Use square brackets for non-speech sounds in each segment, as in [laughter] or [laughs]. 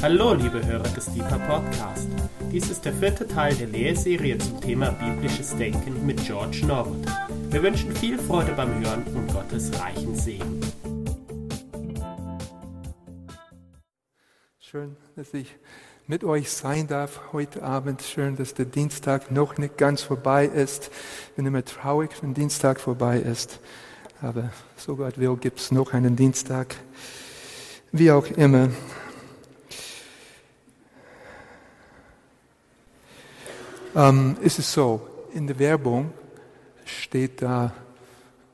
Hallo, liebe Hörer des Deeper Podcast. Dies ist der vierte Teil der Lehrserie zum Thema biblisches Denken mit George Norwood. Wir wünschen viel Freude beim Hören und Gottes reichen Segen. Schön, dass ich mit euch sein darf heute Abend. Schön, dass der Dienstag noch nicht ganz vorbei ist. Ich bin immer traurig, wenn Dienstag vorbei ist. Aber so Gott will, gibt es noch einen Dienstag. Wie auch immer. Ähm, ist es so, in der Werbung steht da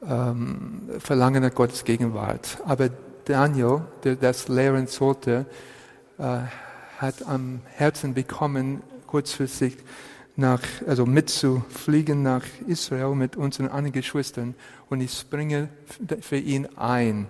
ähm, Verlangen nach Gottes Gegenwart. Aber Daniel, der das lehren sollte, äh, hat am Herzen bekommen, kurzfristig nach, also mitzufliegen nach Israel mit unseren anderen Geschwistern und ich springe für ihn ein.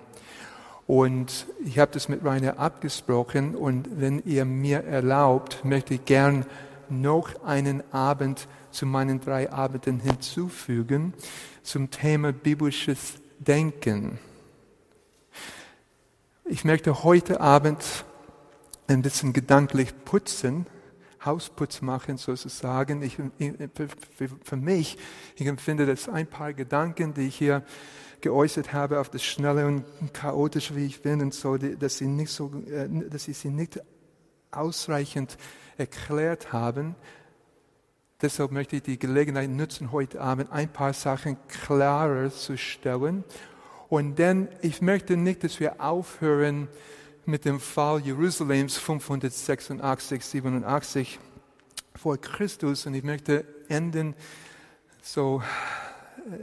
Und ich habe das mit Rainer abgesprochen und wenn ihr mir erlaubt, möchte ich gern noch einen Abend zu meinen drei Abenden hinzufügen zum Thema biblisches Denken. Ich möchte heute Abend ein bisschen gedanklich putzen, Hausputz machen sozusagen. Ich, für, mich, ich empfinde das ein paar Gedanken, die ich hier geäußert habe, auf das Schnelle und chaotisch, wie ich bin und so, dass, sie nicht so, äh, dass ich sie nicht ausreichend erklärt haben. Deshalb möchte ich die Gelegenheit nutzen, heute Abend ein paar Sachen klarer zu stellen. Und dann, ich möchte nicht, dass wir aufhören mit dem Fall Jerusalems 586, 87 vor Christus. Und ich möchte enden so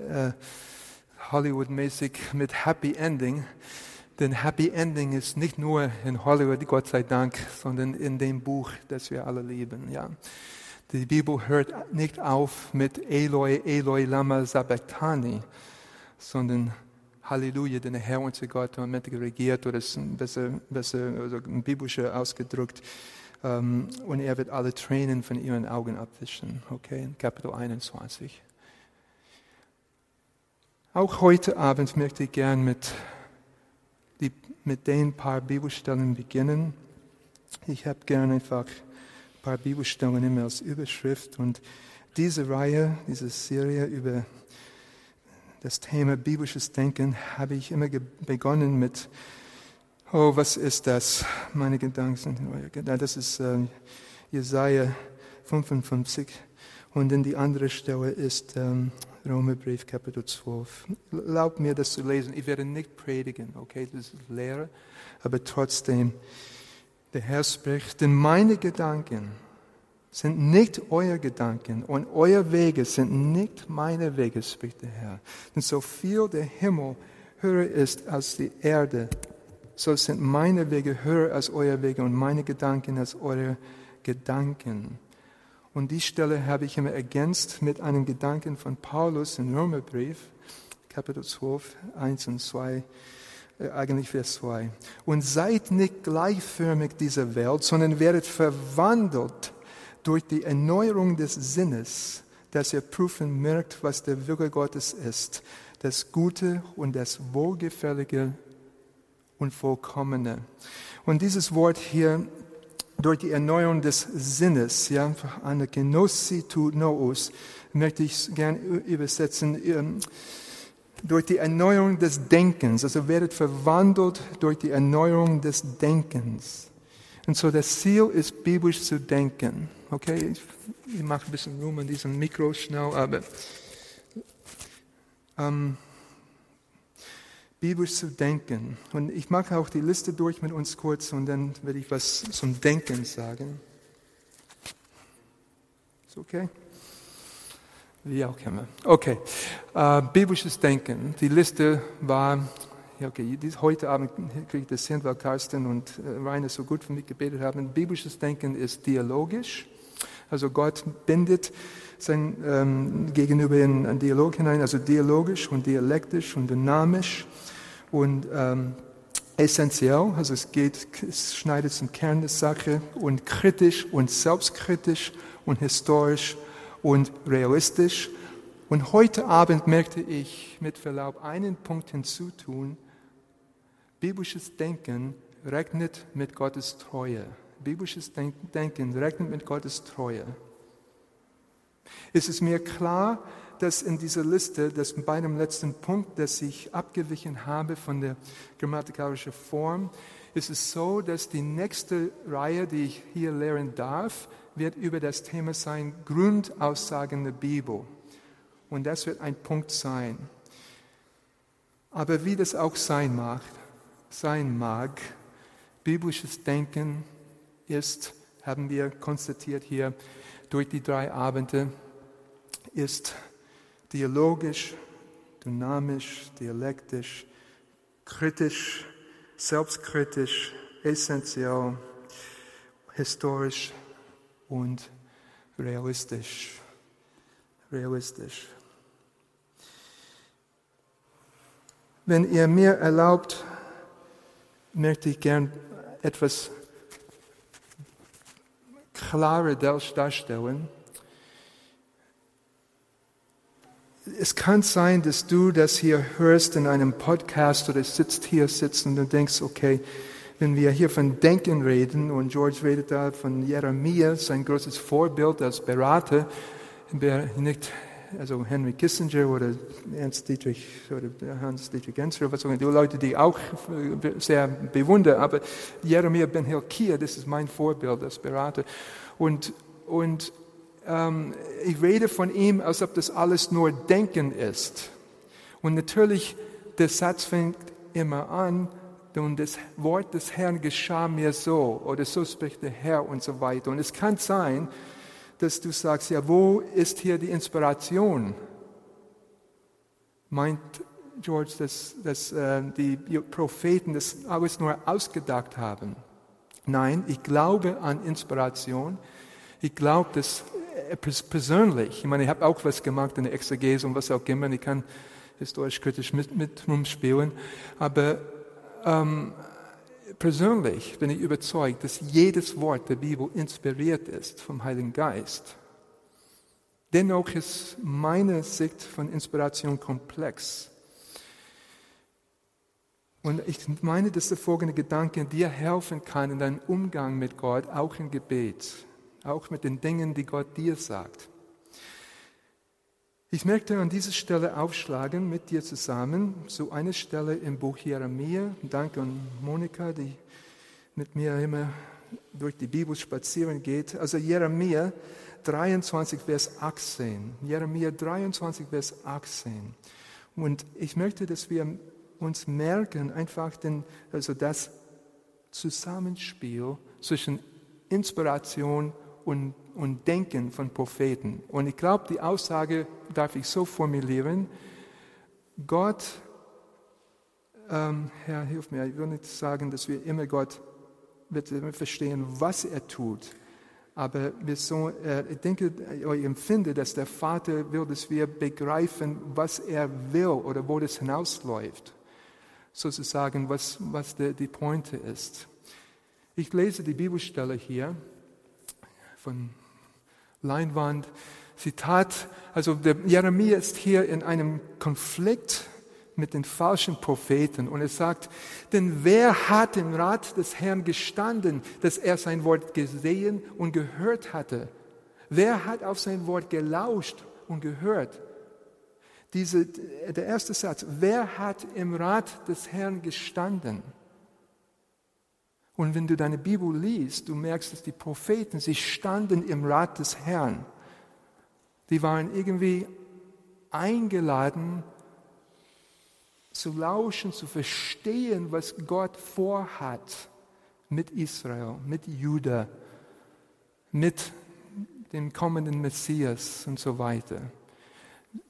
äh, Hollywood-mäßig mit Happy Ending. Denn Happy Ending ist nicht nur in Hollywood, Gott sei Dank, sondern in dem Buch, das wir alle lieben. Ja. Die Bibel hört nicht auf mit Eloi, Eloi, Lama Sabachthani, sondern Halleluja, denn der Herr unser Gott hat mit regiert, oder ist besser, besser also biblischer ausgedrückt. Ähm, und er wird alle Tränen von ihren Augen abwischen. Okay, Kapitel 21. Auch heute Abend möchte ich gern mit die, mit den paar Bibelstellen beginnen. Ich habe gerne einfach ein paar Bibelstellen immer als Überschrift und diese Reihe, diese Serie über das Thema biblisches Denken habe ich immer begonnen mit, oh, was ist das? Meine Gedanken sind in euer Gedanken. Das ist äh, Jesaja 55. Und dann die andere Stelle ist ähm, Römerbrief Kapitel 12. Erlaubt mir das zu lesen. Ich werde nicht predigen, okay, das ist Lehre, aber trotzdem, der Herr spricht, denn meine Gedanken sind nicht euer Gedanken und euer Wege sind nicht meine Wege, spricht der Herr. Denn so viel der Himmel höher ist als die Erde, so sind meine Wege höher als euer Wege und meine Gedanken als eure Gedanken. Und die Stelle habe ich immer ergänzt mit einem Gedanken von Paulus im Römerbrief, Kapitel 12, 1 und 2, äh, eigentlich Vers 2. Und seid nicht gleichförmig dieser Welt, sondern werdet verwandelt durch die Erneuerung des Sinnes, dass ihr prüfen merkt, was der Wille Gottes ist, das Gute und das Wohlgefällige und Vollkommene. Und dieses Wort hier durch die Erneuerung des Sinnes, ja, eine Genossi tu nous, möchte ich gern übersetzen, ähm, durch die Erneuerung des Denkens, also werdet verwandelt durch die Erneuerung des Denkens. Und so das Ziel ist, biblisch zu denken. Okay, ich, ich mache ein bisschen Ruhm an diesem Mikro schnell, aber ähm, biblisch zu denken. Und ich mache auch die Liste durch mit uns kurz und dann werde ich was zum Denken sagen. Ist okay? Wie auch immer. Okay. Äh, biblisches Denken. Die Liste war, ja, okay, heute Abend kriege ich das hin, weil Carsten und äh, Rainer so gut für mich gebetet haben. Biblisches Denken ist dialogisch. Also Gott bindet sein ähm, Gegenüber in einen Dialog hinein, also dialogisch und dialektisch und dynamisch und ähm, essentiell, also es geht, es schneidet zum Kern der Sache und kritisch und selbstkritisch und historisch und realistisch. Und heute Abend möchte ich mit Verlaub einen Punkt hinzutun. Biblisches Denken rechnet mit Gottes Treue. Biblisches Denken rechnet mit Gottes Treue. Es ist mir klar, dass in dieser Liste, dass bei dem letzten Punkt, dass ich abgewichen habe von der grammatikalischen Form, ist es so, dass die nächste Reihe, die ich hier lehren darf, wird über das Thema sein Grundaussagen der Bibel. Und das wird ein Punkt sein. Aber wie das auch sein mag, sein mag, biblisches Denken ist, haben wir konstatiert hier durch die drei Abende, ist dialogisch, dynamisch, dialektisch, kritisch, selbstkritisch, essentiell, historisch und realistisch. Realistisch. Wenn ihr mir erlaubt, möchte ich gern etwas klarer darstellen. Es kann sein, dass du das hier hörst in einem Podcast oder sitzt hier sitzt und denkst, okay, wenn wir hier von Denken reden und George redet da von Jeremia, sein großes Vorbild als Berater, nicht also Henry Kissinger oder Ernst Dietrich oder Hans Dietrich Genscher, was auch immer, die Leute, die auch sehr bewundere, aber Jeremia Ben Hilkiah, das ist mein Vorbild als Berater. Und, und ähm, ich rede von ihm, als ob das alles nur Denken ist. Und natürlich, der Satz fängt immer an, und das Wort des Herrn geschah mir so, oder so spricht der Herr und so weiter. Und es kann sein, dass du sagst, ja, wo ist hier die Inspiration? Meint George, dass, dass äh, die Propheten das alles nur ausgedacht haben? Nein, ich glaube an Inspiration. Ich glaube das äh, persönlich. Ich meine, ich habe auch was gemacht in der Exegese und was auch immer. Ich kann historisch kritisch mit, mit rumspielen. Aber ähm, persönlich bin ich überzeugt, dass jedes Wort der Bibel inspiriert ist vom Heiligen Geist. Dennoch ist meine Sicht von Inspiration komplex. Und ich meine, dass der folgende Gedanke dir helfen kann in deinem Umgang mit Gott, auch im Gebet, auch mit den Dingen, die Gott dir sagt. Ich möchte an dieser Stelle aufschlagen mit dir zusammen, so eine Stelle im Buch Jeremia. Danke an Monika, die mit mir immer durch die Bibel spazieren geht. Also Jeremia 23, Vers 18. Jeremia 23, Vers 18. Und ich möchte, dass wir uns merken, einfach den, also das Zusammenspiel zwischen Inspiration und und Denken von Propheten. Und ich glaube, die Aussage darf ich so formulieren, Gott, ähm, Herr, hilf mir, ich will nicht sagen, dass wir immer Gott wir verstehen, was er tut, aber wir so, äh, ich denke, ich empfinde, dass der Vater will, dass wir begreifen, was er will oder wo das hinausläuft. Sozusagen, was, was die Pointe ist. Ich lese die Bibelstelle hier von Leinwand. Zitat, also der Jeremia ist hier in einem Konflikt mit den falschen Propheten und er sagt, denn wer hat im Rat des Herrn gestanden, dass er sein Wort gesehen und gehört hatte? Wer hat auf sein Wort gelauscht und gehört? Diese, der erste Satz, wer hat im Rat des Herrn gestanden? Und wenn du deine Bibel liest, du merkst, dass die Propheten, sie standen im Rat des Herrn. Die waren irgendwie eingeladen, zu lauschen, zu verstehen, was Gott vorhat mit Israel, mit Juda, mit dem kommenden Messias und so weiter.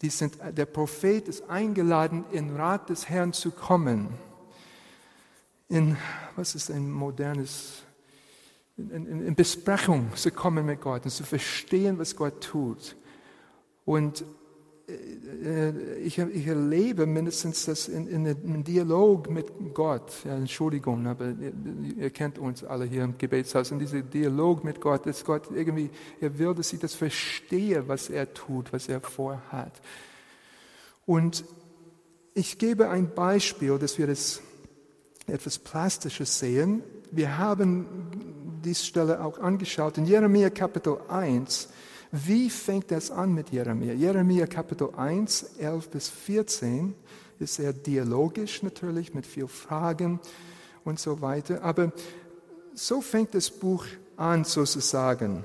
Die sind, der Prophet ist eingeladen, in Rat des Herrn zu kommen in, was ist ein modernes, in, in, in Besprechung zu kommen mit Gott und zu verstehen, was Gott tut. Und äh, ich, ich, erlebe mindestens das in, in einem Dialog mit Gott. Ja, Entschuldigung, aber ihr, ihr, kennt uns alle hier im Gebetshaus. Und dieser Dialog mit Gott, dass Gott irgendwie, er will, dass ich das verstehe, was er tut, was er vorhat. Und ich gebe ein Beispiel, dass wir das etwas Plastisches sehen. Wir haben diese Stelle auch angeschaut. In Jeremia Kapitel 1, wie fängt das an mit Jeremia? Jeremia Kapitel 1, 11 bis 14 ist sehr dialogisch natürlich, mit viel Fragen und so weiter. Aber so fängt das Buch an, sozusagen.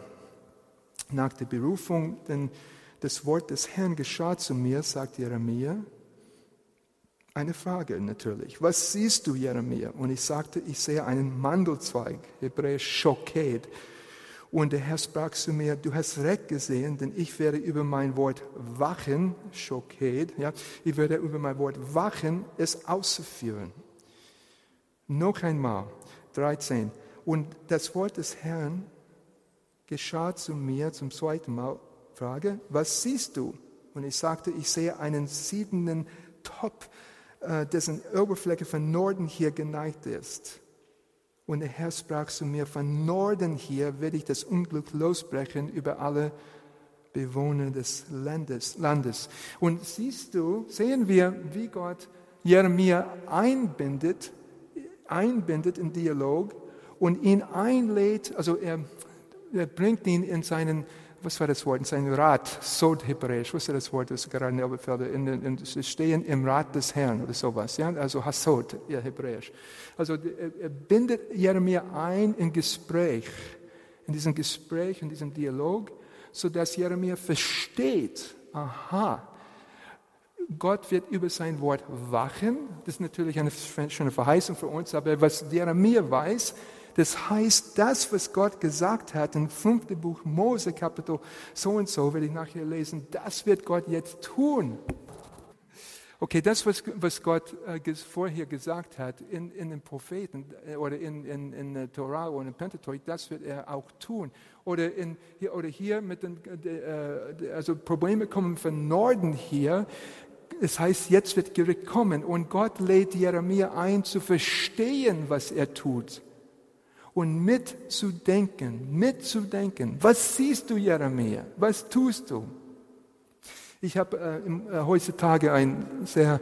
Nach der Berufung, denn das Wort des Herrn geschah zu mir, sagt Jeremia. Eine Frage natürlich. Was siehst du, Jeremia? Und ich sagte, ich sehe einen Mandelzweig, hebräisch Schoked. Und der Herr sprach zu mir, du hast recht gesehen, denn ich werde über mein Wort wachen, Schoked, ja, ich werde über mein Wort wachen, es auszuführen. Noch einmal, 13. Und das Wort des Herrn geschah zu mir zum zweiten Mal, Frage, was siehst du? Und ich sagte, ich sehe einen siedenden Top, äh, dessen Oberfläche von Norden hier geneigt ist. Und der Herr sprach zu mir, von Norden hier werde ich das Unglück losbrechen über alle Bewohner des Landes. Landes. Und siehst du, sehen wir, wie Gott Jeremia einbindet, einbindet in Dialog und ihn einlädt, also er, er bringt ihn in seinen was war das Wort? In seinem Rat, Sod Hebräisch, was ist das Wort, das gerade in Elberfelde, in, in, sie stehen im Rat des Herrn oder sowas, ja, also Hasod, ja, Hebräisch. Also er bindet Jeremia ein in Gespräch, in diesem Gespräch, in diesem Dialog, sodass Jeremia versteht, aha, Gott wird über sein Wort wachen. Das ist natürlich eine schöne Verheißung für uns, aber was Jeremia weiß, das heißt, das, was Gott gesagt hat im fünften Buch Mose, Kapitel so und so, werde ich nachher lesen, das wird Gott jetzt tun. Okay, das, was, was Gott äh, vorher gesagt hat in, in den Propheten äh, oder in, in, in der Torah oder in Pentateuch, das wird er auch tun. Oder, in, hier, oder hier mit den, äh, also Probleme kommen von Norden hier. Es heißt, jetzt wird Gericht kommen und Gott lädt Jeremia ein, zu verstehen, was er tut und mitzudenken, mitzudenken. Was siehst du, Jeremia? Was tust du? Ich habe äh, äh, heutzutage einen sehr,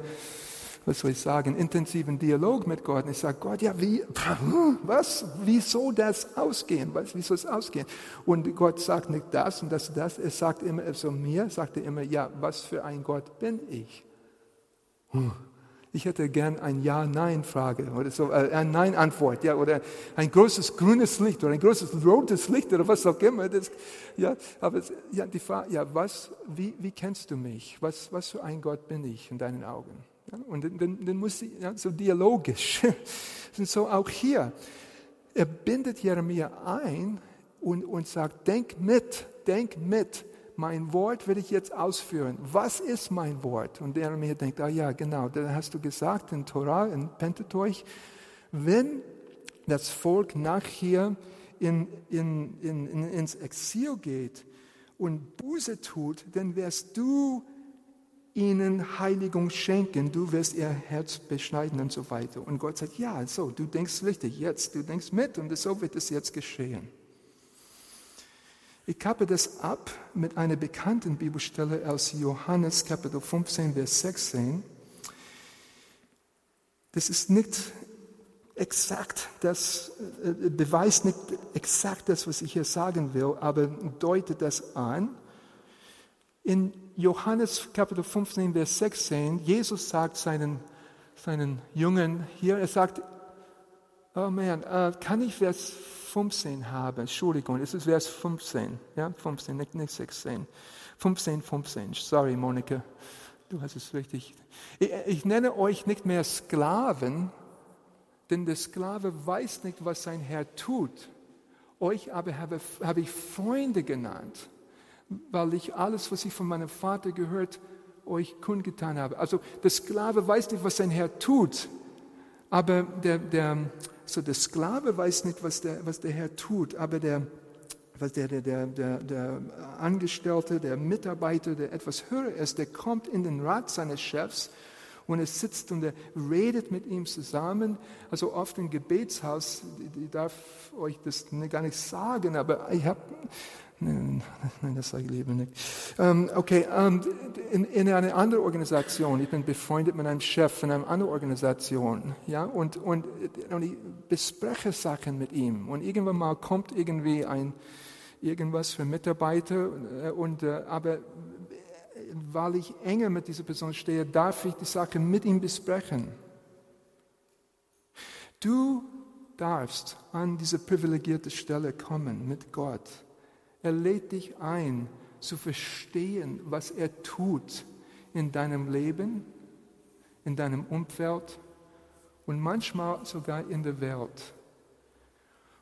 was soll ich sagen, intensiven Dialog mit Gott. Und ich sage, Gott, ja, wie, was, wie soll das ausgehen? Was, wie soll es ausgehen? Und Gott sagt nicht das und das das. Er sagt immer, also mir sagt er immer, ja, was für ein Gott bin ich? Hm. Ich hätte gern ein Ja-Nein-Frage oder so, äh, eine Nein-Antwort, ja, oder ein großes grünes Licht oder ein großes rotes Licht oder was auch immer. Das, ja, aber ja, die Frage, ja, was, wie, wie kennst du mich? Was, was für ein Gott bin ich in deinen Augen? Ja, und dann, dann muss sie, ja, so dialogisch. [laughs] und so auch hier. Er bindet Jeremia ein und, und sagt, denk mit, denk mit mein Wort werde ich jetzt ausführen. Was ist mein Wort? Und der mir denkt, ah ja, genau, da hast du gesagt in Torah, in Pentateuch, wenn das Volk nachher in, in, in, ins Exil geht und Buße tut, dann wirst du ihnen Heiligung schenken, du wirst ihr Herz beschneiden und so weiter. Und Gott sagt, ja, so, du denkst richtig, jetzt, du denkst mit und so wird es jetzt geschehen. Ich kappe das ab mit einer bekannten Bibelstelle aus Johannes Kapitel 15, Vers 16. Das ist nicht exakt das, äh, beweist nicht exakt das, was ich hier sagen will, aber deutet das an. In Johannes Kapitel 15, Vers 16, Jesus sagt seinen, seinen Jungen hier, er sagt, oh man, äh, kann ich Vers 15 habe, Entschuldigung, es ist Vers 15, ja, 15, nicht, nicht 16. 15, 15, sorry Monika, du hast es richtig. Ich, ich nenne euch nicht mehr Sklaven, denn der Sklave weiß nicht, was sein Herr tut. Euch aber habe, habe ich Freunde genannt, weil ich alles, was ich von meinem Vater gehört, euch kundgetan habe. Also der Sklave weiß nicht, was sein Herr tut, aber der, der, so der Sklave weiß nicht, was der, was der Herr tut, aber der, was der, der, der, der, der Angestellte, der Mitarbeiter, der etwas höher ist, der kommt in den Rat seines Chefs und er sitzt und er redet mit ihm zusammen. Also oft im Gebetshaus, ich darf euch das gar nicht sagen, aber ich habe Nein, das sage ich lieber nicht. Ähm, okay, ähm, in, in einer anderen Organisation, ich bin befreundet mit einem Chef von einer anderen Organisation, ja, und, und, und ich bespreche Sachen mit ihm. Und irgendwann mal kommt irgendwie ein, irgendwas für Mitarbeiter, äh, und, äh, aber weil ich enger mit dieser Person stehe, darf ich die Sache mit ihm besprechen. Du darfst an diese privilegierte Stelle kommen mit Gott. Er lädt dich ein, zu verstehen, was er tut in deinem Leben, in deinem Umfeld und manchmal sogar in der Welt.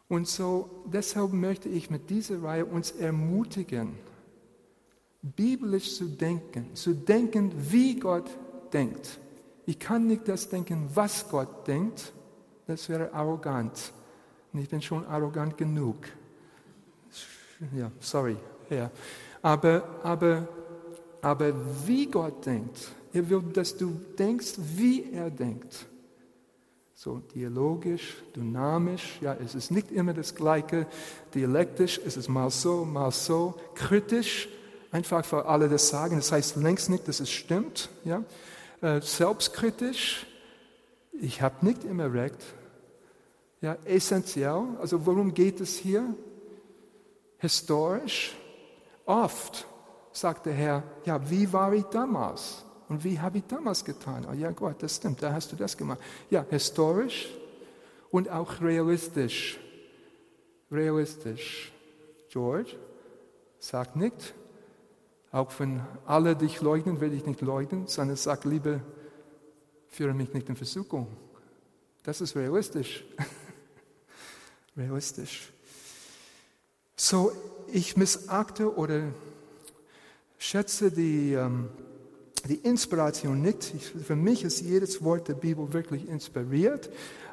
Und so deshalb möchte ich mit dieser Reihe uns ermutigen, biblisch zu denken, zu denken, wie Gott denkt. Ich kann nicht das denken, was Gott denkt, das wäre arrogant. Und ich bin schon arrogant genug. Ja, sorry. Ja. Aber, aber, aber wie Gott denkt, er will, dass du denkst, wie er denkt. So dialogisch, dynamisch, ja, es ist nicht immer das Gleiche. Dialektisch, es ist mal so, mal so. Kritisch, einfach für alle das sagen, das heißt längst nicht, dass es stimmt. Ja. Äh, selbstkritisch, ich habe nicht immer recht. Ja, essentiell, also worum geht es hier? Historisch, oft sagt der Herr, ja, wie war ich damals? Und wie habe ich damals getan? Oh ja, Gott, das stimmt, da hast du das gemacht. Ja, historisch und auch realistisch. Realistisch. George sagt nicht, auch wenn alle dich leugnen, will ich nicht leugnen, sondern sag lieber, führe mich nicht in Versuchung. Das ist realistisch. [laughs] realistisch. So, ich missachte oder schätze die, ähm, die Inspiration nicht. Ich, für mich ist jedes Wort der Bibel wirklich inspiriert,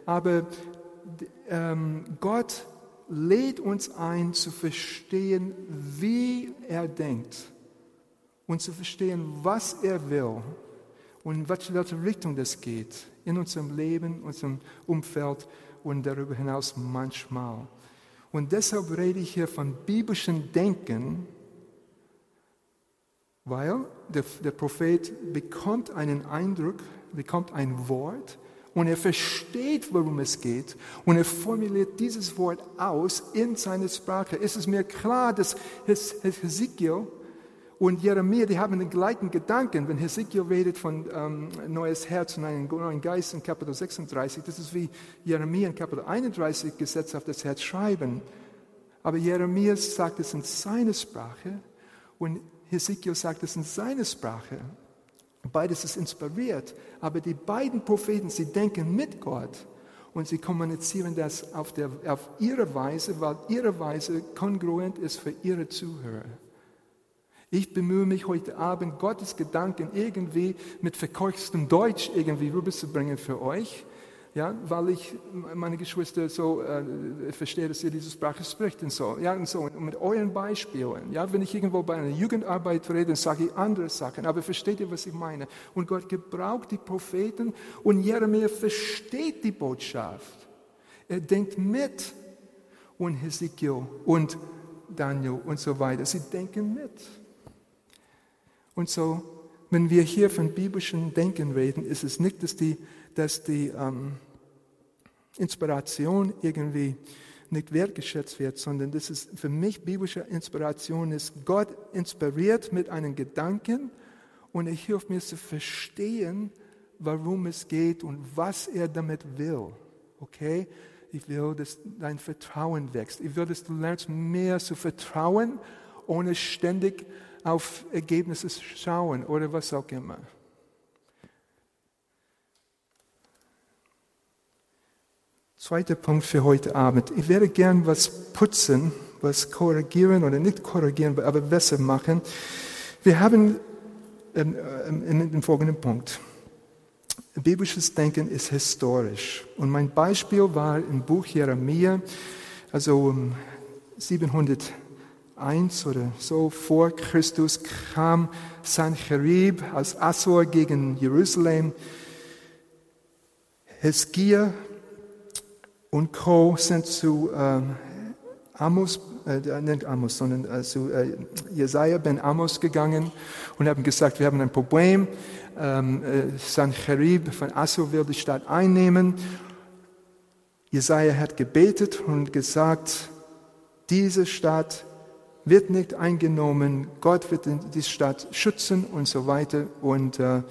aber ähm, Gott lädt uns ein zu verstehen, wie er denkt und zu verstehen, was er will und in welche Richtung das geht in unserem Leben, unserem Umfeld und darüber hinaus manchmal. Und deshalb rede ich hier von biblischem Denken, weil der, der Prophet bekommt einen Eindruck, bekommt ein Wort und er versteht, worum es geht und er formuliert dieses Wort aus in seiner Sprache. Es ist mir klar, dass Hesekiel und Jeremia, die haben den gleichen Gedanken. Wenn Hesekiel redet von ähm, neues Herz und einem neuen Geist in Kapitel 36, das ist wie Jeremia in Kapitel 31 Gesetz auf das Herz schreiben. Aber Jeremia sagt es in seiner Sprache und Hesekiel sagt es in seiner Sprache. Beides ist inspiriert, aber die beiden Propheten, sie denken mit Gott und sie kommunizieren das auf, der, auf ihre Weise, weil ihre Weise kongruent ist für ihre Zuhörer. Ich bemühe mich heute Abend, Gottes Gedanken irgendwie mit verkeuchtem Deutsch irgendwie rüberzubringen für euch, ja, weil ich meine Geschwister so äh, verstehe, dass ihr diese Sprache spricht und so. Ja, und so. Und mit euren Beispielen, ja, wenn ich irgendwo bei einer Jugendarbeit rede, sage ich andere Sachen. Aber versteht ihr, was ich meine? Und Gott gebraucht die Propheten und Jeremia versteht die Botschaft. Er denkt mit. Und Hesekiel und Daniel und so weiter. Sie denken mit. Und so, wenn wir hier von biblischem Denken reden, ist es nicht, dass die, dass die ähm, Inspiration irgendwie nicht wertgeschätzt wird, sondern das ist für mich biblische Inspiration ist, Gott inspiriert mit einem Gedanken und er hilft mir zu verstehen, warum es geht und was er damit will. Okay? Ich will, dass dein Vertrauen wächst. Ich will, dass du lernst, mehr zu vertrauen, ohne ständig auf Ergebnisse schauen oder was auch immer. Zweiter Punkt für heute Abend. Ich werde gern was putzen, was korrigieren oder nicht korrigieren, aber besser machen. Wir haben ähm, ähm, dem folgenden Punkt. Biblisches Denken ist historisch. Und mein Beispiel war im Buch Jeremia, also 700 1 oder so vor Christus kam Sancherib als Assur gegen Jerusalem. Heskia und Co. sind zu ähm, Amos äh, nicht Amos, sondern äh, zu äh, Jesaja ben Amos gegangen und haben gesagt, wir haben ein Problem. Ähm, äh, Sancherib von Assur will die Stadt einnehmen. Jesaja hat gebetet und gesagt, diese Stadt wird nicht eingenommen, Gott wird die Stadt schützen und so weiter. Und, äh,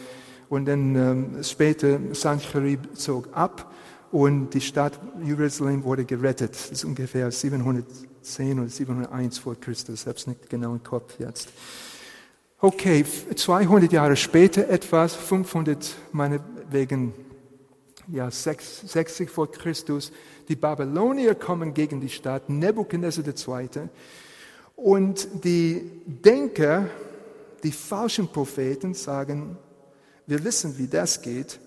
und dann ähm, später Sancherib zog ab und die Stadt Jerusalem wurde gerettet. Das ist ungefähr 710 oder 701 vor Christus. Ich habe es nicht genau im Kopf jetzt. Okay, 200 Jahre später etwas, 500 meinetwegen, ja, 60 vor Christus, die Babylonier kommen gegen die Stadt, Nebuchadnezzar II. Und die Denker, die falschen Propheten sagen, wir wissen, wie das geht.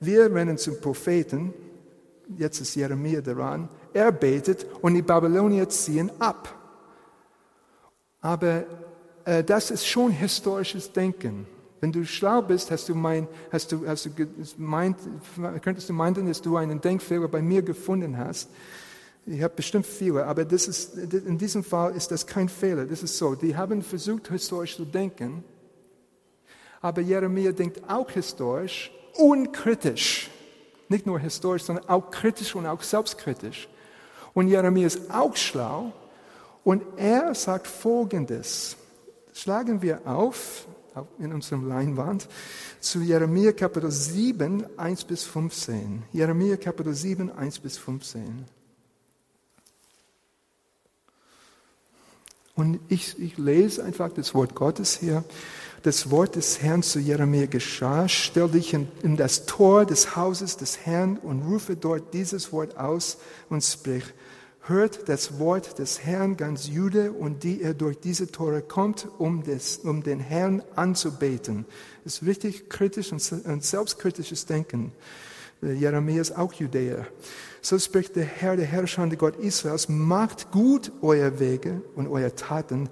Wir rennen zum Propheten jetzt ist Jeremia daran, er betet und die Babylonier ziehen ab. Aber äh, das ist schon historisches Denken. Wenn du schlau bist, hast du mein, hast du, hast du meint, könntest du meinen, dass du einen Denkfehler bei mir gefunden hast. Ich habe bestimmt viele, aber das ist, in diesem Fall ist das kein Fehler. Das ist so. Die haben versucht, historisch zu denken, aber Jeremia denkt auch historisch, unkritisch. Nicht nur historisch, sondern auch kritisch und auch selbstkritisch. Und Jeremia ist auch schlau und er sagt Folgendes. Schlagen wir auf in unserem Leinwand zu Jeremia Kapitel 7, 1 bis 15. Jeremia Kapitel 7, 1 bis 15. Und ich, ich lese einfach das Wort Gottes hier das Wort des Herrn zu Jeremia geschah, stell dich in, in, das Tor des Hauses des Herrn und rufe dort dieses Wort aus und sprich, hört das Wort des Herrn ganz Jude und die er durch diese Tore kommt, um, des, um den Herrn anzubeten. Das ist richtig kritisch und, und selbstkritisches Denken. Jeremia ist auch Judäer. So spricht der Herr, der herrschende Gott Israels, macht gut euer Wege und euer Taten,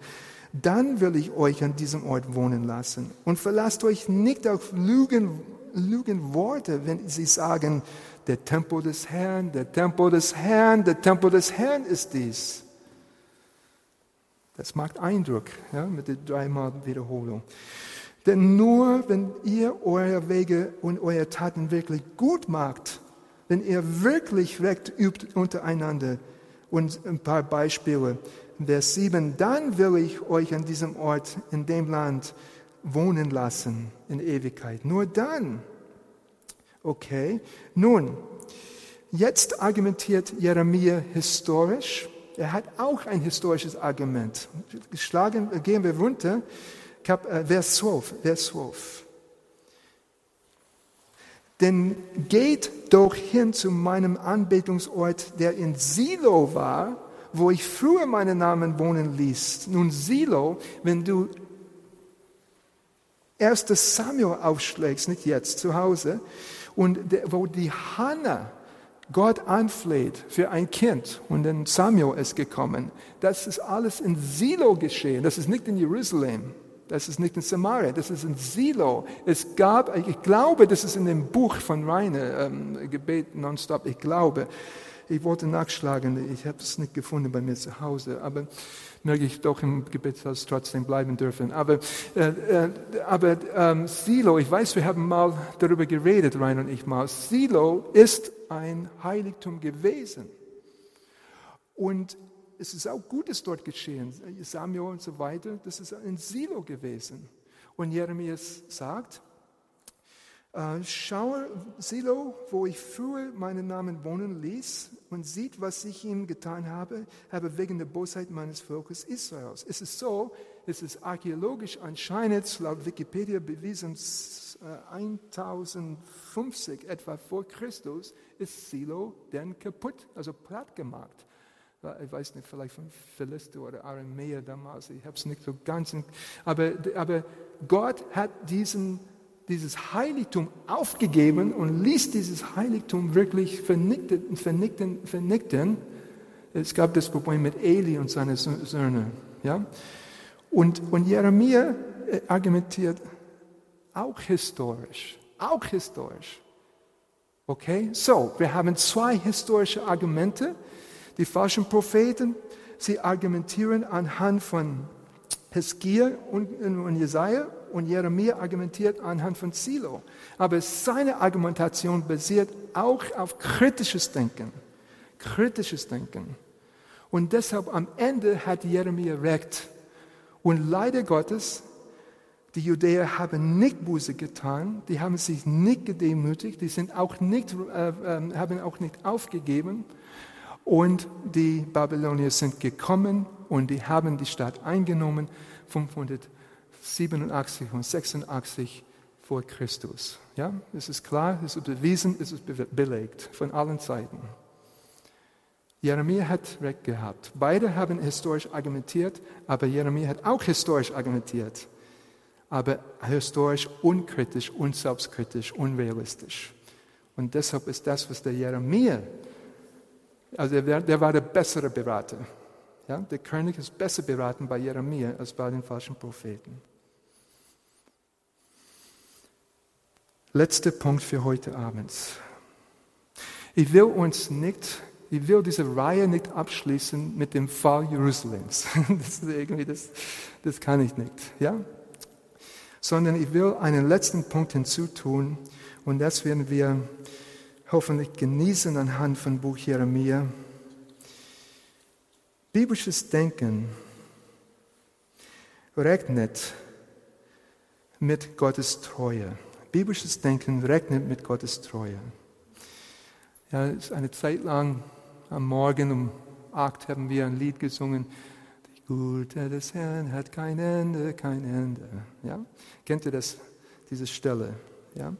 dann will ich euch an diesem Ort wohnen lassen. Und verlasst euch nicht auf Lügen, Lügenworte, wenn sie sagen, der Tempel des Herrn, der Tempel des Herrn, der Tempel des Herrn ist dies. Das macht Eindruck ja, mit der dreimal Wiederholung. Denn nur wenn ihr eure Wege und eure Taten wirklich gut macht, wenn ihr wirklich Recht übt untereinander, und ein paar Beispiele, Vers 7, dann will ich euch an diesem Ort, in dem Land wohnen lassen in Ewigkeit. Nur dann. Okay. Nun, jetzt argumentiert Jeremia historisch. Er hat auch ein historisches Argument. Schlagen, gehen wir runter. Äh, Vers 12. Vers 12. Denn geht doch hin zu meinem Anbetungsort, der in Silo war, wo ich früher meinen Namen wohnen ließ. Nun Silo, wenn du 1. Samuel aufschlägst, nicht jetzt, zu Hause, und wo die Hannah Gott anfleht für ein Kind und dann Samuel ist gekommen, das ist alles in Silo geschehen, das ist nicht in Jerusalem. Das ist nicht in Samaria, das ist in Silo. Es gab, ich glaube, das ist in dem Buch von Rainer, ähm, Gebet nonstop, ich glaube, ich wollte nachschlagen, ich habe es nicht gefunden bei mir zu Hause, aber möge ich doch im Gebetshaus trotzdem bleiben dürfen. Aber, äh, äh, aber ähm, Silo, ich weiß, wir haben mal darüber geredet, Rein und ich mal. Silo ist ein Heiligtum gewesen. Und es ist auch Gutes dort geschehen. Samuel und so weiter, das ist ein Silo gewesen. Und Jeremias sagt, äh, schaue Silo, wo ich früher meinen Namen wohnen ließ und sieht, was ich ihm getan habe, habe wegen der Bosheit meines Volkes Israels. Es ist so, es ist archäologisch anscheinend laut Wikipedia bewiesen, 1050 äh, etwa vor Christus ist Silo denn kaputt, also platt gemacht. Ich weiß nicht, vielleicht von Philister oder Aramäer damals, ich habe es nicht so ganz, aber, aber Gott hat diesen dieses Heiligtum aufgegeben und ließ dieses Heiligtum wirklich vernichten, vernichten, vernichten. Es gab das Problem mit Eli und seinen Söhnen. Ja? Und, und Jeremia äh, argumentiert auch historisch, auch historisch. Okay, so, wir haben zwei historische Argumente. Die falschen Propheten sie argumentieren anhand von Heskia und, und Jesaja und Jeremia argumentiert anhand von Silo. Aber seine Argumentation basiert auch auf kritisches Denken. Kritisches Denken. Und deshalb am Ende hat Jeremia recht. Und leider Gottes, die Judäer haben nicht Buße getan, die haben sich nicht gedemütigt, die sind auch nicht, äh, äh, haben auch nicht aufgegeben. Und die Babylonier sind gekommen und die haben die Stadt eingenommen, 587 und 86 vor Christus. Ja, es ist klar, es ist bewiesen, es ist belegt von allen Seiten. Jeremia hat recht gehabt. Beide haben historisch argumentiert, aber Jeremia hat auch historisch argumentiert. Aber historisch unkritisch, unselbstkritisch, unrealistisch. Und deshalb ist das, was der Jeremia also der, der war der bessere Berater. Ja, der König ist besser beraten bei Jeremia als bei den falschen Propheten. Letzter Punkt für heute Abend. Ich will uns nicht, ich will diese Reihe nicht abschließen mit dem Fall Jerusalems. [laughs] Das, irgendwie, das, das kann ich nicht. Ja? Sondern ich will einen letzten Punkt hinzutun und das werden wir hoffentlich genießen anhand von Buch Jeremia. Biblisches Denken rechnet mit Gottes Treue. Biblisches Denken rechnet mit Gottes Treue. Ja, eine Zeit lang am Morgen um acht haben wir ein Lied gesungen. Die Güte des Herrn hat kein Ende, kein Ende. Ja? Kennt ihr das, diese Stelle? Ja?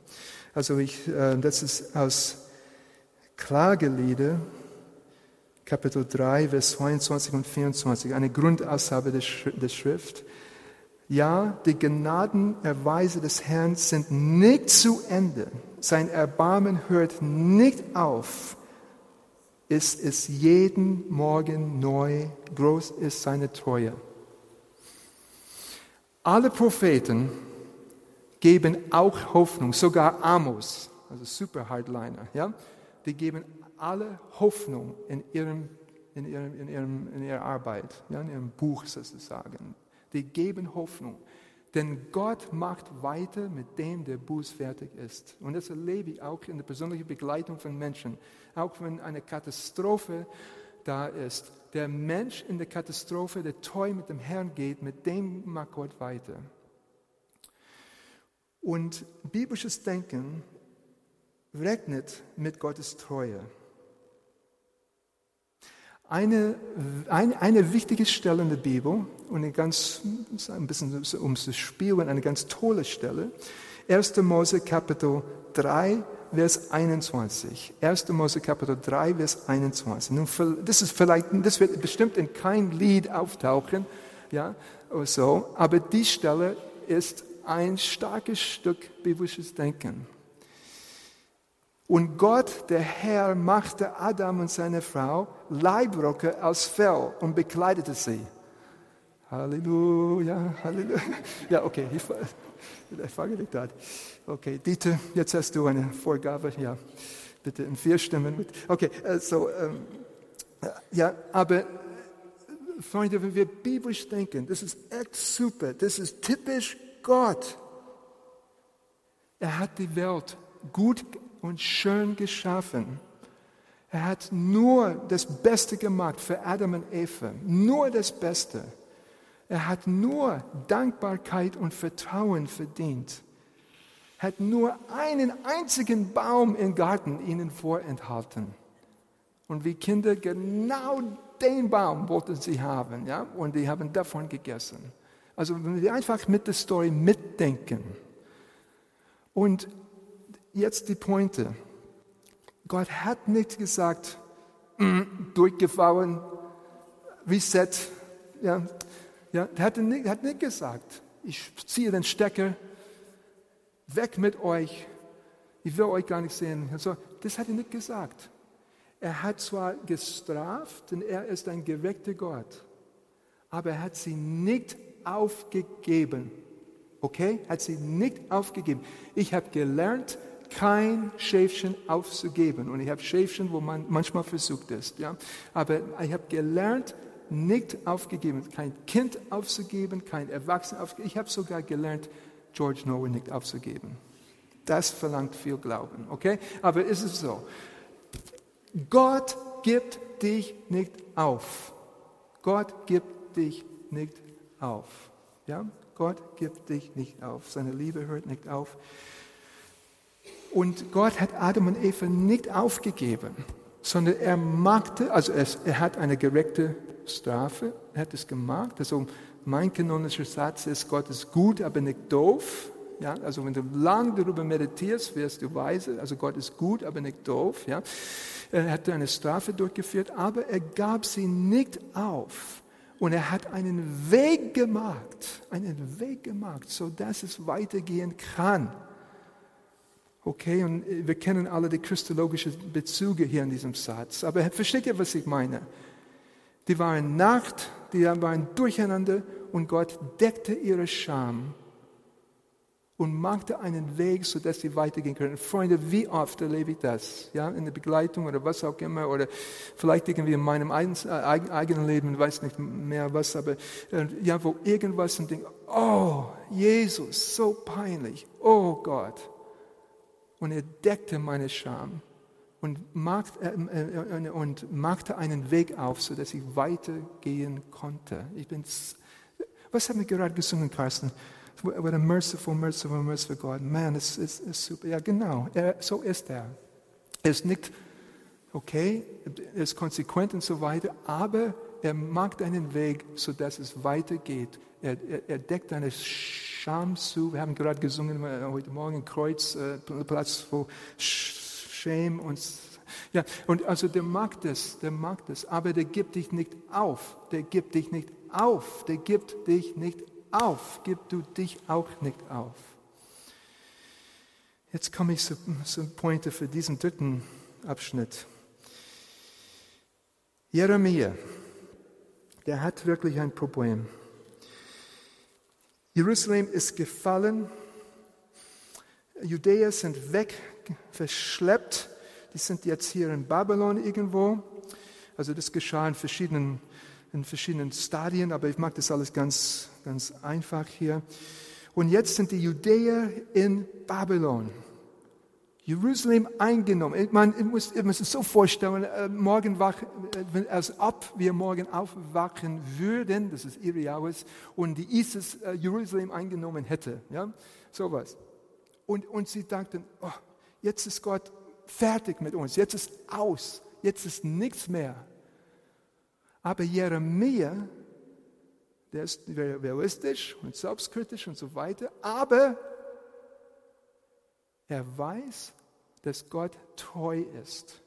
Also ich, äh, das ist aus Klagelieder, Kapitel 3, Vers 22 und 24, eine Grundaussage der Schrift. Ja, die Gnadenerweise des Herrn sind nicht zu Ende. Sein Erbarmen hört nicht auf. Ist es jeden Morgen neu. Groß ist seine Treue. Alle Propheten geben auch Hoffnung, sogar Amos, also Super Hardliner, ja, die geben alle Hoffnung in, ihrem, in, ihrem, in, ihrem, in ihrer Arbeit, ja, in ihrem Buch sozusagen. Die geben Hoffnung. Denn Gott macht weiter mit dem, der bußfertig ist. Und das erlebe ich auch in der persönlichen Begleitung von Menschen. Auch wenn eine Katastrophe da ist. Der Mensch in der Katastrophe, der treu mit dem Herrn geht, mit dem macht Gott weiter. Und biblisches Denken rechnet mit Gottes Treue. Eine, eine, eine wichtige Stelle in der Bibel und eine ganz, ein bisschen um zu spielen, eine ganz tolle Stelle. 1. Mose Kapitel 3, Vers 21. 1. Mose Kapitel 3, Vers 21. Nun, das ist vielleicht, das wird bestimmt in kein Lied auftauchen, ja, oder so, aber die Stelle ist ein starkes Stück biblisches Denken. Und Gott, der Herr, machte Adam und seine Frau Leibrocke aus Fell und bekleidete sie. Halleluja, Halleluja. Ja, okay, ich, ich frage dich das. Okay, Dieter, jetzt hast du eine Vorgabe. Ja, bitte in vier Stimmen mit. Okay, also, ähm, ja, aber Freunde, wenn wir biblisch denken, das ist echt super. Das ist typisch Gott. Er hat die Welt gut und schön geschaffen. Er hat nur das Beste gemacht für Adam und Eva, nur das Beste. Er hat nur Dankbarkeit und Vertrauen verdient. Er hat nur einen einzigen Baum im Garten ihnen vorenthalten. Und wie Kinder genau den Baum wollten sie haben, ja, und die haben davon gegessen. Also wenn wir einfach mit der Story mitdenken. Und jetzt die Pointe. Gott hat nicht gesagt, mm, durchgefallen, Reset. Ja, ja, er hat nicht, hat nicht gesagt, ich ziehe den Stecker, weg mit euch, ich will euch gar nicht sehen. Also, das hat er nicht gesagt. Er hat zwar gestraft, denn er ist ein gerechter Gott, aber er hat sie nicht aufgegeben. Okay? Hat sie nicht aufgegeben. Ich habe gelernt, kein Schäfchen aufzugeben. Und ich habe Schäfchen, wo man manchmal versucht ist. Ja? Aber ich habe gelernt, nicht aufgegeben, kein Kind aufzugeben, kein Erwachsener aufzugeben. Ich habe sogar gelernt, George Noah nicht aufzugeben. Das verlangt viel Glauben, okay? Aber ist es so? Gott gibt dich nicht auf. Gott gibt dich nicht auf. Ja? Gott gibt dich nicht auf. Seine Liebe hört nicht auf. Und Gott hat Adam und Eva nicht aufgegeben, sondern er machte, also es, er hat eine gerechte Strafe, er hat es gemacht. Also mein kanonischer Satz ist, Gott ist gut, aber nicht doof. Ja, also wenn du lang darüber meditierst, wirst du weise. Also Gott ist gut, aber nicht doof. Ja. Er hatte eine Strafe durchgeführt, aber er gab sie nicht auf. Und er hat einen Weg gemacht, einen Weg gemacht, so dass es weitergehen kann. Okay, und wir kennen alle die christologischen Bezüge hier in diesem Satz. Aber versteht ihr, was ich meine? Die waren Nacht, die waren durcheinander und Gott deckte ihre Scham und machte einen Weg, sodass sie weitergehen können. Freunde, wie oft erlebe ich das? Ja, in der Begleitung oder was auch immer, oder vielleicht irgendwie in meinem äh, eigenen Leben, weiß nicht mehr was, aber äh, ja, wo irgendwas und denke, oh, Jesus, so peinlich, oh Gott. Und er deckte meine Scham und machte, äh, machte einen Weg auf, sodass ich weitergehen konnte. Ich bin, was haben wir gerade gesungen, Carsten? What a merciful, merciful, merciful God. Man, es ist, ist super. Ja, genau. Er, so ist er. Er ist nicht okay, er ist konsequent und so weiter, aber er macht einen Weg, sodass es weitergeht. Er, er, er deckt eine Scham zu. Wir haben gerade gesungen äh, heute Morgen Kreuz, äh, Platz wo Shame und ja, und also der mag das, der mag das, aber der gibt dich nicht auf, der gibt dich nicht auf, der gibt dich nicht auf, gib du dich auch nicht auf. Jetzt komme ich zu, zu Pointe für diesen dritten Abschnitt. Jeremia, der hat wirklich ein Problem. Jerusalem ist gefallen, Judäer sind weg, verschleppt, die sind jetzt hier in Babylon irgendwo. Also das geschah in verschiedenen, in verschiedenen Stadien, aber ich mag das alles ganz ganz einfach hier. Und jetzt sind die Judäer in Babylon. Jerusalem eingenommen. Ich, meine, ich, muss, es so vorstellen, äh, morgen wach, äh, als ob wir morgen aufwachen würden, das ist ihre Jahres, und die ISIS äh, Jerusalem eingenommen hätte. Ja? Sowas. Und, und sie dachten, oh, jetzt ist Gott fertig mit uns, jetzt ist aus, jetzt ist nichts mehr. Aber Jeremia der ist realistisch und selbstkritisch und so weiter, aber er weiß, dass Gott treu ist.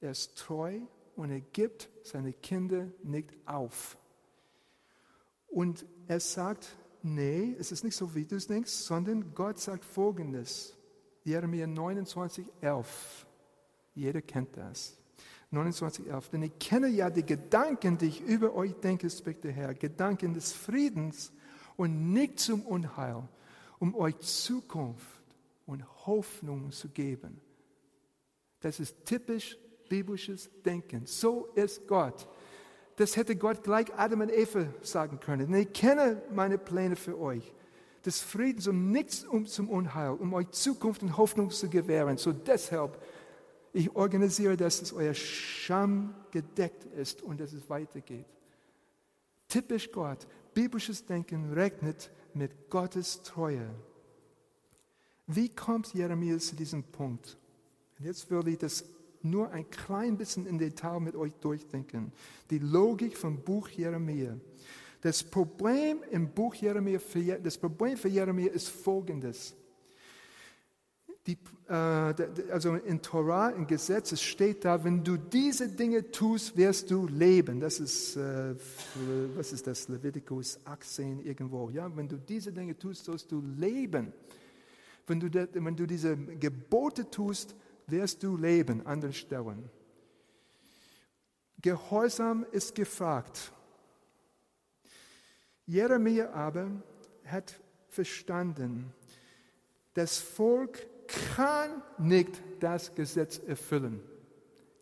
Er ist treu und er gibt seine Kinder nicht auf. Und er sagt, nee, es ist nicht so, wie du es denkst, sondern Gott sagt Folgendes. Jeremia 29, 11. Jeder kennt das. 29,11. Denn ich kenne ja die Gedanken, die ich über euch denke, spricht der Herr. Gedanken des Friedens und nicht zum Unheil, um euch Zukunft und Hoffnung zu geben. Das ist typisch biblisches Denken. So ist Gott. Das hätte Gott gleich Adam und Eva sagen können. Denn ich kenne meine Pläne für euch. Des Friedens und nichts um zum Unheil, um euch Zukunft und Hoffnung zu gewähren. So deshalb ich organisiere, dass es euer Scham gedeckt ist und dass es weitergeht. Typisch Gott. Biblisches Denken regnet mit Gottes Treue. Wie kommt Jeremia zu diesem Punkt? Und jetzt will ich das nur ein klein bisschen in Detail mit euch durchdenken. Die Logik vom Buch Jeremia. Das Problem im Buch Jeremia, das Problem für Jeremia ist folgendes. Die, äh, also in Torah, im Gesetz, es steht da, wenn du diese Dinge tust, wirst du leben. Das ist, äh, was ist das, Leviticus 18 irgendwo. Ja? Wenn du diese Dinge tust, sollst du leben. Wenn du, wenn du diese Gebote tust, wirst du leben, andere Stellen. Gehorsam ist gefragt. Jeremia aber hat verstanden, das Volk kann nicht das Gesetz erfüllen.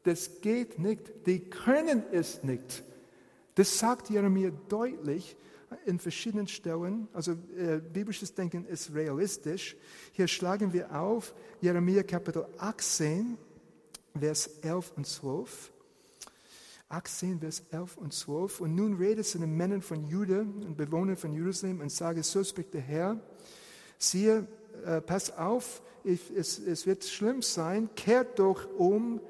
Das geht nicht. Die können es nicht. Das sagt Jeremia deutlich in verschiedenen Stellen. Also äh, biblisches Denken ist realistisch. Hier schlagen wir auf Jeremia Kapitel 18, Vers 11 und 12. 18, Vers 11 und 12. Und nun redet zu den Männern von Juda und Bewohnern von Jerusalem und sage, so spricht der Herr, siehe, äh, pass auf, ich, es, es wird schlimm sein, kehrt doch um,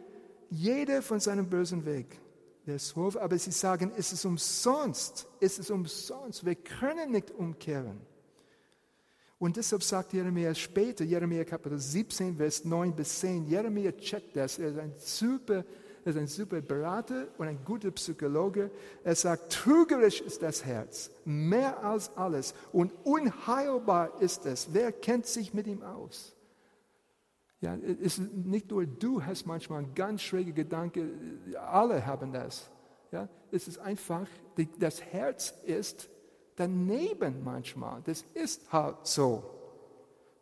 jeder von seinem bösen Weg. Vers 12, aber sie sagen, es ist umsonst, es ist umsonst, wir können nicht umkehren. Und deshalb sagt Jeremia später, Jeremia Kapitel 17, Vers 9 bis 10, Jeremia checkt das, er ist ein super er ist ein super Berater und ein guter Psychologe. Er sagt, trügerisch ist das Herz, mehr als alles. Und unheilbar ist es. Wer kennt sich mit ihm aus? Ja, es ist nicht nur du hast manchmal ganz schräge Gedanke, alle haben das. Ja, es ist einfach, das Herz ist daneben manchmal. Das ist halt so.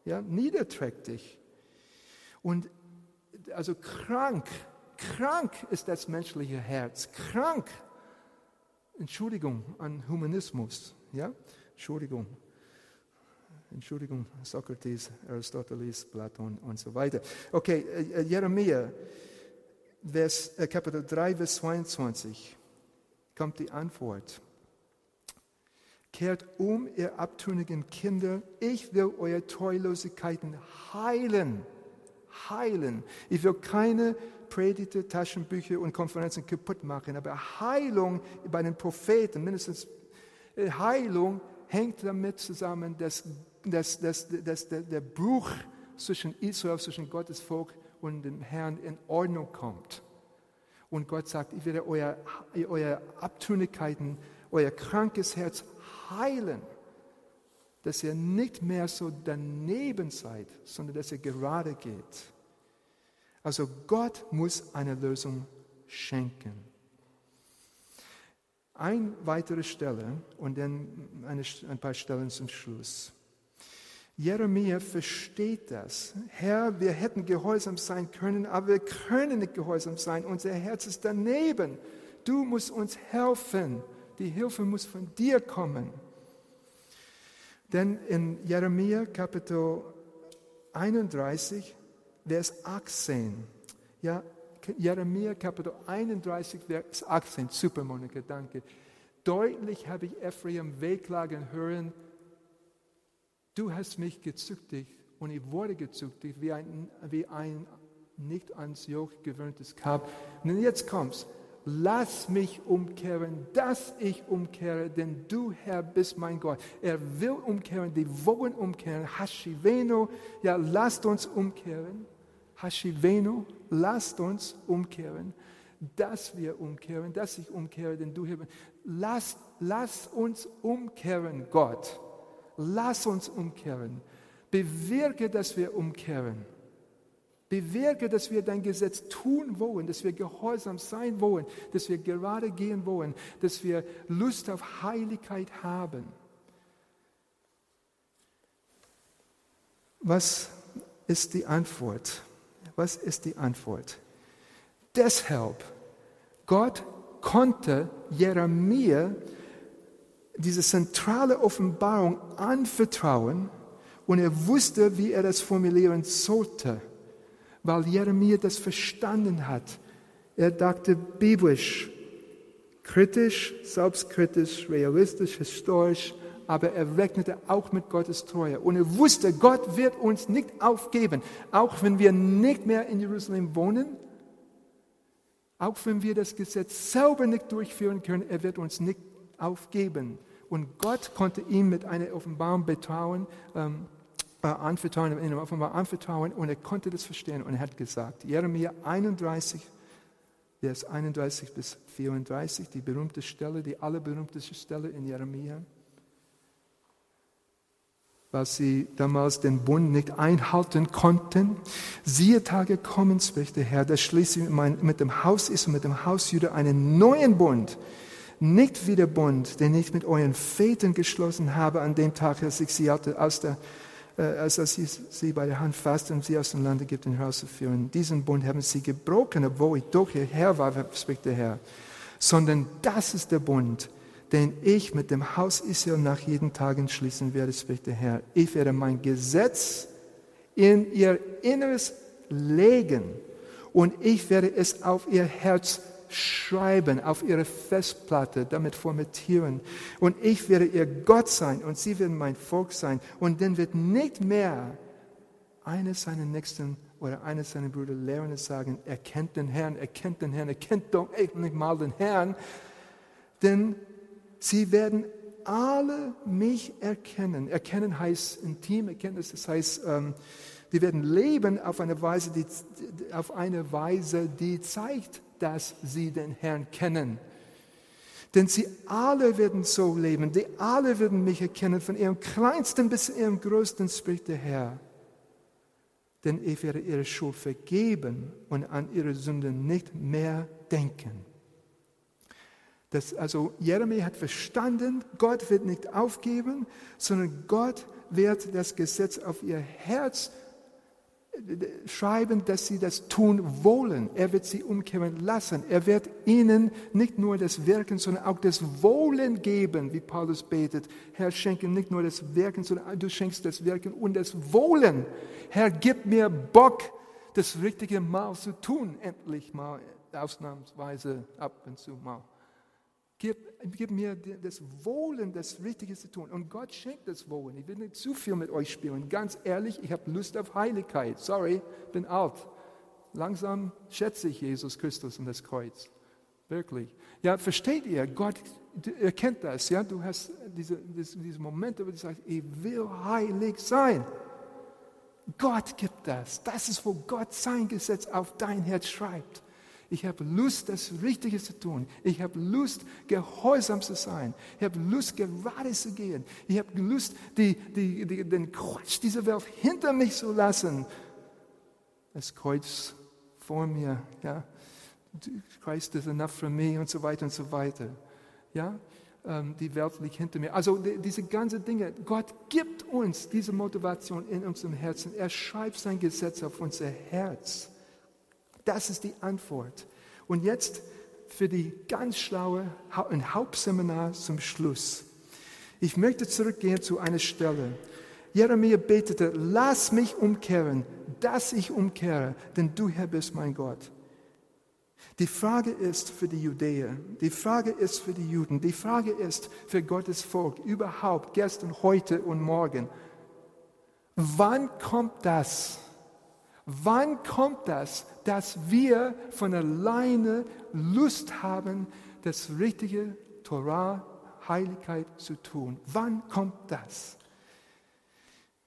Ja, niederträchtig. Und also krank Krank ist das menschliche Herz. Krank. Entschuldigung an Humanismus. Ja? Entschuldigung. Entschuldigung, Sokrates, Aristoteles, Platon und so weiter. Okay, äh, äh, Jeremia, Vers, äh, Kapitel 3, Vers 22, kommt die Antwort. Kehrt um, ihr abtrünnigen Kinder, ich will eure Treulosigkeiten heilen. Heilen. Ich will keine Predigte, Taschenbücher und Konferenzen kaputt machen. Aber Heilung bei den Propheten, mindestens äh, Heilung hängt damit zusammen, dass, dass, dass, dass der, der Bruch zwischen Israel, zwischen Gottes Volk und dem Herrn in Ordnung kommt. Und Gott sagt, ich werde euer, eure Abtrünnigkeiten, euer krankes Herz heilen, dass ihr nicht mehr so daneben seid, sondern dass ihr gerade geht. Also Gott muss eine Lösung schenken. Eine weitere Stelle und dann ein paar Stellen zum Schluss. Jeremia versteht das. Herr, wir hätten gehorsam sein können, aber wir können nicht gehorsam sein. Unser Herz ist daneben. Du musst uns helfen. Die Hilfe muss von dir kommen. Denn in Jeremia Kapitel 31 Vers 18. Ja, Jeremia Kapitel 31, Vers 18. Super, Monika, danke. Deutlich habe ich Ephraim wehklagen hören, du hast mich gezüchtigt und ich wurde gezüchtigt wie ein, wie ein nicht ans Joch gewöhntes Kap. Und jetzt kommt's lass mich umkehren, dass ich umkehre, denn du, Herr, bist mein Gott. Er will umkehren, die wollen umkehren. Hashiveno, ja, lasst uns umkehren. Hashivenu, lasst uns umkehren, dass wir umkehren, dass ich umkehre, denn du Herr, lass, lass uns umkehren, Gott. Lass uns umkehren. Bewirke, dass wir umkehren. Bewirke, dass wir dein Gesetz tun wollen, dass wir gehorsam sein wollen, dass wir gerade gehen wollen, dass wir Lust auf Heiligkeit haben. Was ist die Antwort? Was ist die Antwort? Deshalb, Gott konnte Jeremia diese zentrale Offenbarung anvertrauen und er wusste, wie er das formulieren sollte, weil Jeremia das verstanden hat. Er dachte biblisch, kritisch, selbstkritisch, realistisch, historisch, aber er rechnete auch mit Gottes Treue. Und er wusste, Gott wird uns nicht aufgeben, auch wenn wir nicht mehr in Jerusalem wohnen, auch wenn wir das Gesetz selber nicht durchführen können, er wird uns nicht aufgeben. Und Gott konnte ihm mit einer Offenbarung betrauen, ähm, äh, anvertrauen, in einer Offenbarung anvertrauen und er konnte das verstehen und er hat gesagt, Jeremia 31, Vers 31 bis 34, die berühmte Stelle, die allerberühmteste Stelle in Jeremia, weil sie damals den Bund nicht einhalten konnten. Siehe Tage kommen, spricht der Herr, da schließe ich mit dem Haus ist und mit dem Haus Juda einen neuen Bund. Nicht wie der Bund, den ich mit euren Vätern geschlossen habe an dem Tag, als ich sie aus der, äh, als ich sie bei der Hand fasste und sie aus dem Lande gibt, in Haus zu führen. Diesen Bund haben sie gebrochen, obwohl ich doch ihr Herr war, spricht der Herr. sondern das ist der Bund, den ich mit dem Haus Israel nach jeden Tagen schließen werde, spricht der Herr. Ich werde mein Gesetz in ihr Inneres legen und ich werde es auf ihr Herz schreiben, auf ihre Festplatte, damit formatieren. Und ich werde ihr Gott sein und sie werden mein Volk sein. Und dann wird nicht mehr eines seiner Nächsten oder eines seiner Brüder lehren sagen, er kennt den Herrn, er kennt den Herrn, er kennt doch nicht mal den Herrn. Denn sie werden alle mich erkennen. Erkennen heißt intim, Erkenntnis, das heißt, ähm, die werden leben auf eine Weise, die, auf eine Weise, die zeigt, dass sie den Herrn kennen. Denn sie alle werden so leben, die alle werden mich erkennen, von ihrem kleinsten bis ihrem größten, spricht der Herr. Denn ich werde ihre Schuld vergeben und an ihre Sünden nicht mehr denken. Das, also Jeremia hat verstanden, Gott wird nicht aufgeben, sondern Gott wird das Gesetz auf ihr Herz schreiben, dass sie das tun wollen. Er wird sie umkehren lassen. Er wird ihnen nicht nur das Wirken, sondern auch das Wohlen geben, wie Paulus betet. Herr, schenke nicht nur das Wirken, sondern du schenkst das Wirken und das Wohlen. Herr, gib mir Bock, das richtige Mal zu tun, endlich mal, ausnahmsweise ab und zu mal. Gib, gib, mir das Wohlen, das Richtige zu tun. Und Gott schenkt das Wohlen. Ich will nicht zu viel mit euch spielen. Ganz ehrlich, ich habe Lust auf Heiligkeit. Sorry, bin alt. Langsam schätze ich Jesus Christus und das Kreuz. Wirklich. Ja, versteht ihr? Gott erkennt das. Ja, du hast diese, diese, diese Momente, wo du sagst, ich will heilig sein. Gott gibt das. Das ist, wo Gott sein Gesetz auf dein Herz schreibt. Ich habe Lust, das Richtige zu tun. Ich habe Lust, gehorsam zu sein. Ich habe Lust, gerade zu gehen. Ich habe Lust, die, die, die, den Quatsch dieser Welt hinter mich zu lassen. Das Kreuz vor mir, ja. Christ is enough for me und so weiter und so weiter. Ja, ähm, die Welt liegt hinter mir. Also diese ganzen Dinge. Gott gibt uns diese Motivation in unserem Herzen. Er schreibt sein Gesetz auf unser Herz. Das ist die Antwort. Und jetzt für die ganz schlaue ein Hauptseminar zum Schluss. Ich möchte zurückgehen zu einer Stelle. Jeremia betete, lass mich umkehren, dass ich umkehre, denn du Herr bist mein Gott. Die Frage ist für die Judäer, die Frage ist für die Juden, die Frage ist für Gottes Volk überhaupt, gestern, heute und morgen. Wann kommt das? Wann kommt das, dass wir von alleine Lust haben, das richtige Torah, Heiligkeit zu tun? Wann kommt das?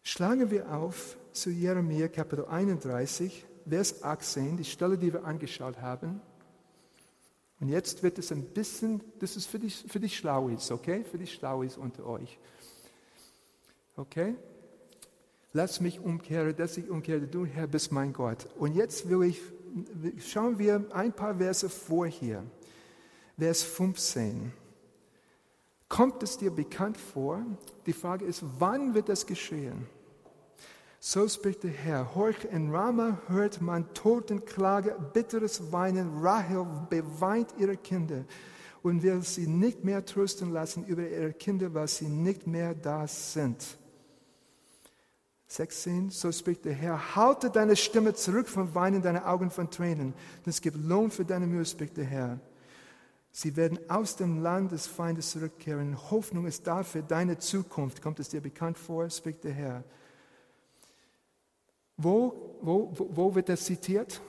Schlagen wir auf zu Jeremia Kapitel 31, Vers 18, die Stelle, die wir angeschaut haben. Und jetzt wird es ein bisschen, das ist für die, für die Schlauis, okay? Für die Schlauis unter euch. Okay? Lass mich umkehren, dass ich umkehre. Du, Herr, bist mein Gott. Und jetzt will ich, schauen wir ein paar Verse vor hier. Vers 15. Kommt es dir bekannt vor? Die Frage ist, wann wird das geschehen? So spricht der Herr. Horch, in Rama hört man Totenklage, bitteres Weinen. Rahel beweint ihre Kinder und will sie nicht mehr trösten lassen über ihre Kinder, weil sie nicht mehr da sind. 16, so spricht der Herr, halte deine Stimme zurück vom Weinen, deine Augen von Tränen, denn es gibt Lohn für deine Mühe, spricht der Herr. Sie werden aus dem Land des Feindes zurückkehren. Hoffnung ist da für deine Zukunft. Kommt es dir bekannt vor, spricht der Herr. Wo, wo, wo wird das zitiert?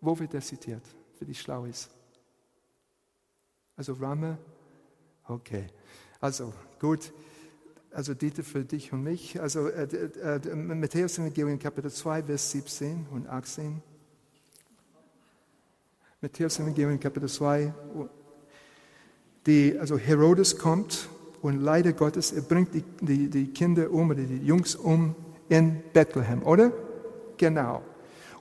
Wo wird das zitiert? Für die Schlauis. Also Rame? Okay. Also gut also Dieter für dich und mich. Also äh, äh, Matthäus Evangelium Kapitel 2, Vers 17 und 18. Matthäus Evangelium Kapitel 2. Die, also Herodes kommt und leider Gottes, er bringt die, die, die Kinder um oder die Jungs um in Bethlehem, oder? Genau.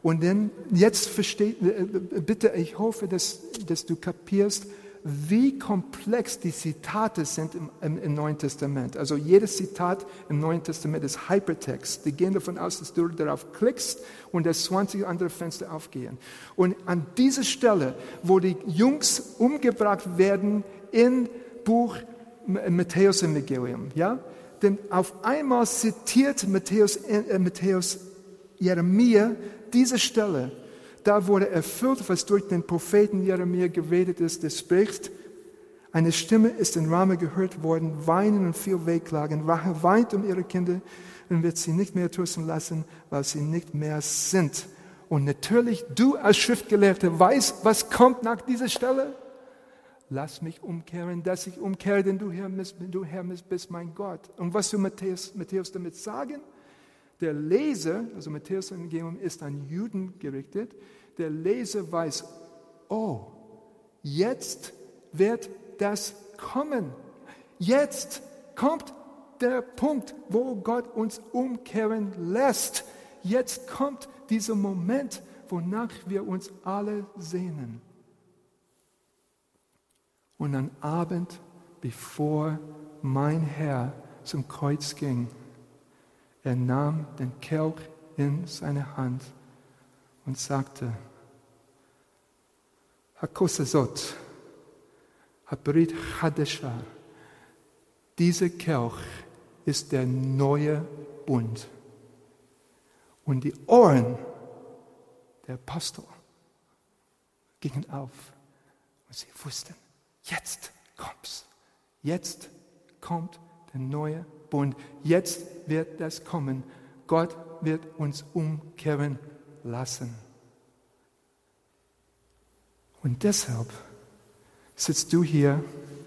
Und dann, jetzt versteht, äh, bitte, ich hoffe, dass, dass du kapierst, wie komplex die Zitate sind im, im, im, Neuen Testament. Also jedes Zitat im Neuen Testament ist Hypertext. Die gehen davon aus, dass du darauf klickst und dass 20 andere Fenster aufgehen. Und an dieser Stelle, wo die Jungs umgebracht werden in Buch Matthäus Evangelium, ja, denn auf einmal zitiert Matthäus, äh, Matthäus Jeremia diese Stelle da wurde erfüllt, was durch den Propheten Jeremia geredet ist, der spricht, eine Stimme ist in Rama gehört worden, weinen und viel Wehklagen. Rache weint um ihre Kinder und wird sie nicht mehr trösten lassen, weil sie nicht mehr sind. Und natürlich, du als Schriftgelehrter weißt, was kommt nach dieser Stelle? Lass mich umkehren, dass ich umkehre, denn du Herr, du Herr bist mein Gott. Und was will Matthäus, Matthäus damit sagen? Der Leser, also Matthäus Evangelium ist an Juden gerichtet, der Leser weiß, oh, jetzt wird das kommen. Jetzt kommt der Punkt, wo Gott uns umkehren lässt. Jetzt kommt dieser Moment, wonach wir uns alle sehnen. Und am Abend, bevor mein Herr zum Kreuz ging, er nahm den Kelch in seine Hand und sagte, Hakosazot, Habrit Chadesha, dieser Kelch ist der neue Bund. Und die Ohren der Apostel gingen auf und sie wussten, jetzt kommt's. Jetzt kommt der neue Bund. Jetzt wird das kommen. Gott wird uns umkehren lassen. Und deshalb sitzt du hier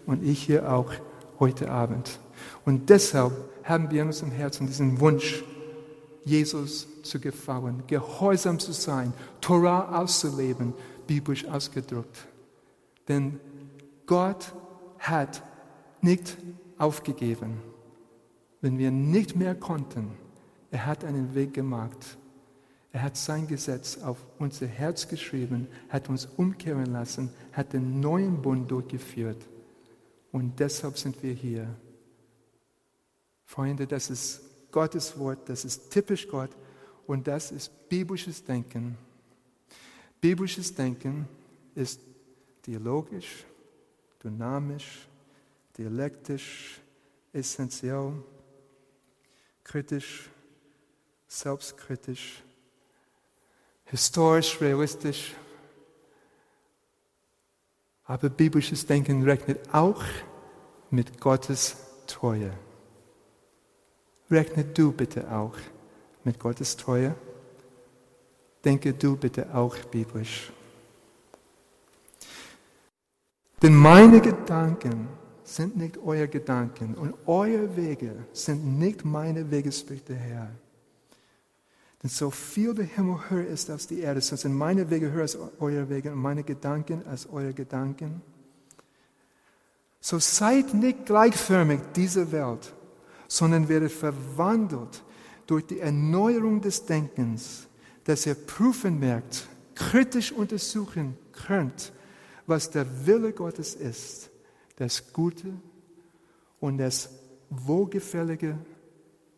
und ich hier auch heute Abend. Und deshalb haben wir in unserem Herzen diesen Wunsch, Jesus zu gefallen, gehorsam zu sein, Torah auszuleben, biblisch ausgedrückt. Denn Gott hat nicht aufgegeben, wenn wir nicht mehr konnten. Er hat einen Weg gemacht. Er hat sein Gesetz auf unser Herz geschrieben, hat uns umkehren lassen, hat den neuen Bund durchgeführt. Und deshalb sind wir hier. Freunde, das ist Gottes Wort, das ist typisch Gott und das ist biblisches Denken. Biblisches Denken ist dialogisch, dynamisch, dialektisch, essentiell, kritisch, selbstkritisch historisch, realistisch. Aber biblisches Denken rechnet auch mit Gottes Treue. Rechne du bitte auch mit Gottes Treue. Denke du bitte auch biblisch. Denn meine Gedanken sind nicht eure Gedanken und eure Wege sind nicht meine Wege, spricht der Herr. Denn so viel der Himmel höher ist als die Erde, so sind meine Wege höher als eure Wege und meine Gedanken als eure Gedanken. So seid nicht gleichförmig dieser Welt, sondern werdet verwandelt durch die Erneuerung des Denkens, dass ihr prüfen merkt, kritisch untersuchen könnt, was der Wille Gottes ist, das Gute und das Wohlgefällige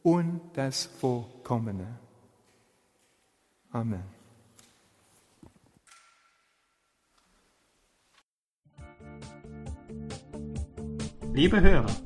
und das Vollkommene. Amen. Liebe Hörer,